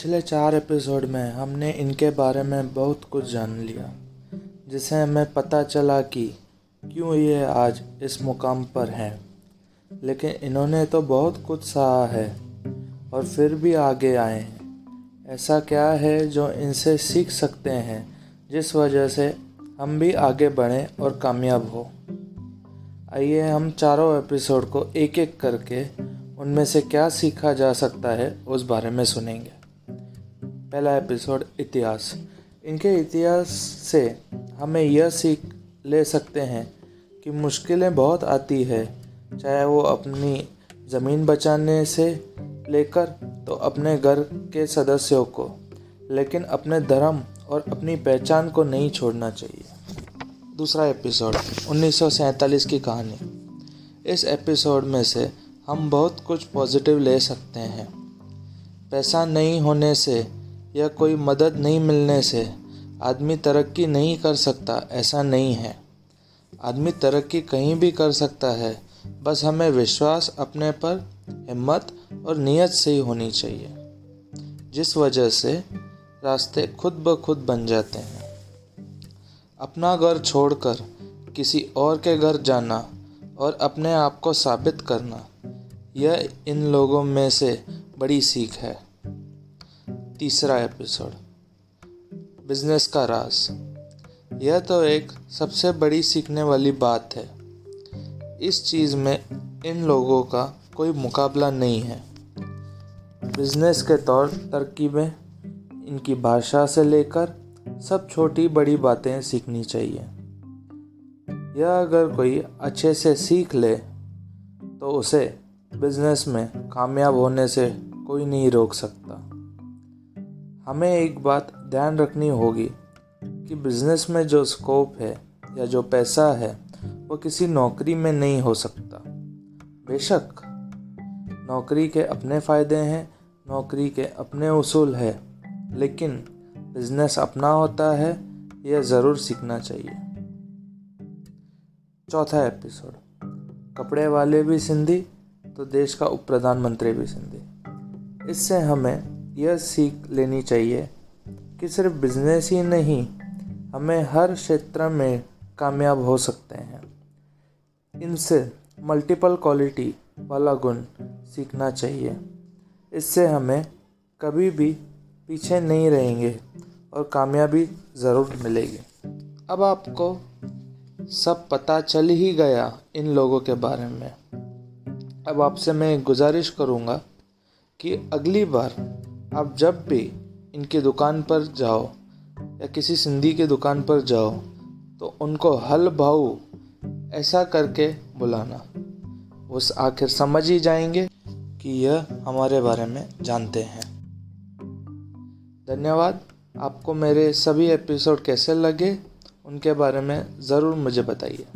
पिछले चार एपिसोड में हमने इनके बारे में बहुत कुछ जान लिया, जिसे हमें पता चला कि क्यों ये आज इस मुकाम पर हैं। लेकिन इन्होंने तो बहुत कुछ सहा है और फिर भी आगे आए हैं। ऐसा क्या है जो इनसे सीख सकते हैं, जिस वजह से हम भी आगे बढ़ें और कामयाब हो? आइए हम चारों एपिसोड को एक एक करके उनमें से क्या सीखा जा सकता है, उस बारे में सुनेंगे। पहला एपिसोड इतिहास। इनके इतिहास से हमें यह सीख ले सकते हैं कि मुश्किलें बहुत आती है, चाहे वो अपनी ज़मीन बचाने से लेकर तो अपने घर के सदस्यों को, लेकिन अपने धर्म और अपनी पहचान को नहीं छोड़ना चाहिए। दूसरा एपिसोड, उन्नीस सौ सैंतालीस की कहानी। इस एपिसोड में से हम बहुत कुछ पॉजिटिव ले सकते हैं। पैसा नहीं होने से या कोई मदद नहीं मिलने से आदमी तरक्की नहीं कर सकता, ऐसा नहीं है। आदमी तरक्की कहीं भी कर सकता है, बस हमें विश्वास अपने पर, हिम्मत और नीयत ही होनी चाहिए, जिस वजह से रास्ते खुद ब खुद बन जाते हैं। अपना घर छोड़कर किसी और के घर जाना और अपने आप को साबित करना, यह इन लोगों में से बड़ी सीख है। तीसरा एपिसोड, बिज़नेस का राज। यह तो एक सबसे बड़ी सीखने वाली बात है। इस चीज़ में इन लोगों का कोई मुकाबला नहीं है। बिज़नेस के तौर तरकीबें, इनकी भाषा से लेकर सब छोटी बड़ी बातें सीखनी चाहिए। यह अगर कोई अच्छे से सीख ले तो उसे बिज़नेस में कामयाब होने से कोई नहीं रोक सकता। हमें एक बात ध्यान रखनी होगी कि बिज़नेस में जो स्कोप है या जो पैसा है, वो किसी नौकरी में नहीं हो सकता। बेशक, नौकरी के अपने फ़ायदे हैं, नौकरी के अपने उसूल है, लेकिन बिज़नेस अपना होता है, यह ज़रूर सीखना चाहिए। चौथा एपिसोड कपड़े वाले भी सिंधी तो देश का उप प्रधानमंत्री भी सिंधी। इससे हमें यह सीख लेनी चाहिए कि सिर्फ़ बिज़नेस ही नहीं, हमें हर क्षेत्र में कामयाब हो सकते हैं। इनसे मल्टीपल क्वालिटी वाला गुण सीखना चाहिए। इससे हमें कभी भी पीछे नहीं रहेंगे और कामयाबी ज़रूर मिलेगी। अब आपको सब पता चल ही गया इन लोगों के बारे में। अब आपसे मैं गुजारिश करूँगा कि अगली बार आप जब भी इनकी दुकान पर जाओ या किसी सिंधी की दुकान पर जाओ तो उनको हल भाऊ ऐसा करके बुलाना। उस आखिर समझ ही जाएँगे कि यह हमारे बारे में जानते हैं। धन्यवाद। आपको मेरे सभी एपिसोड कैसे लगे, उनके बारे में ज़रूर मुझे बताइए।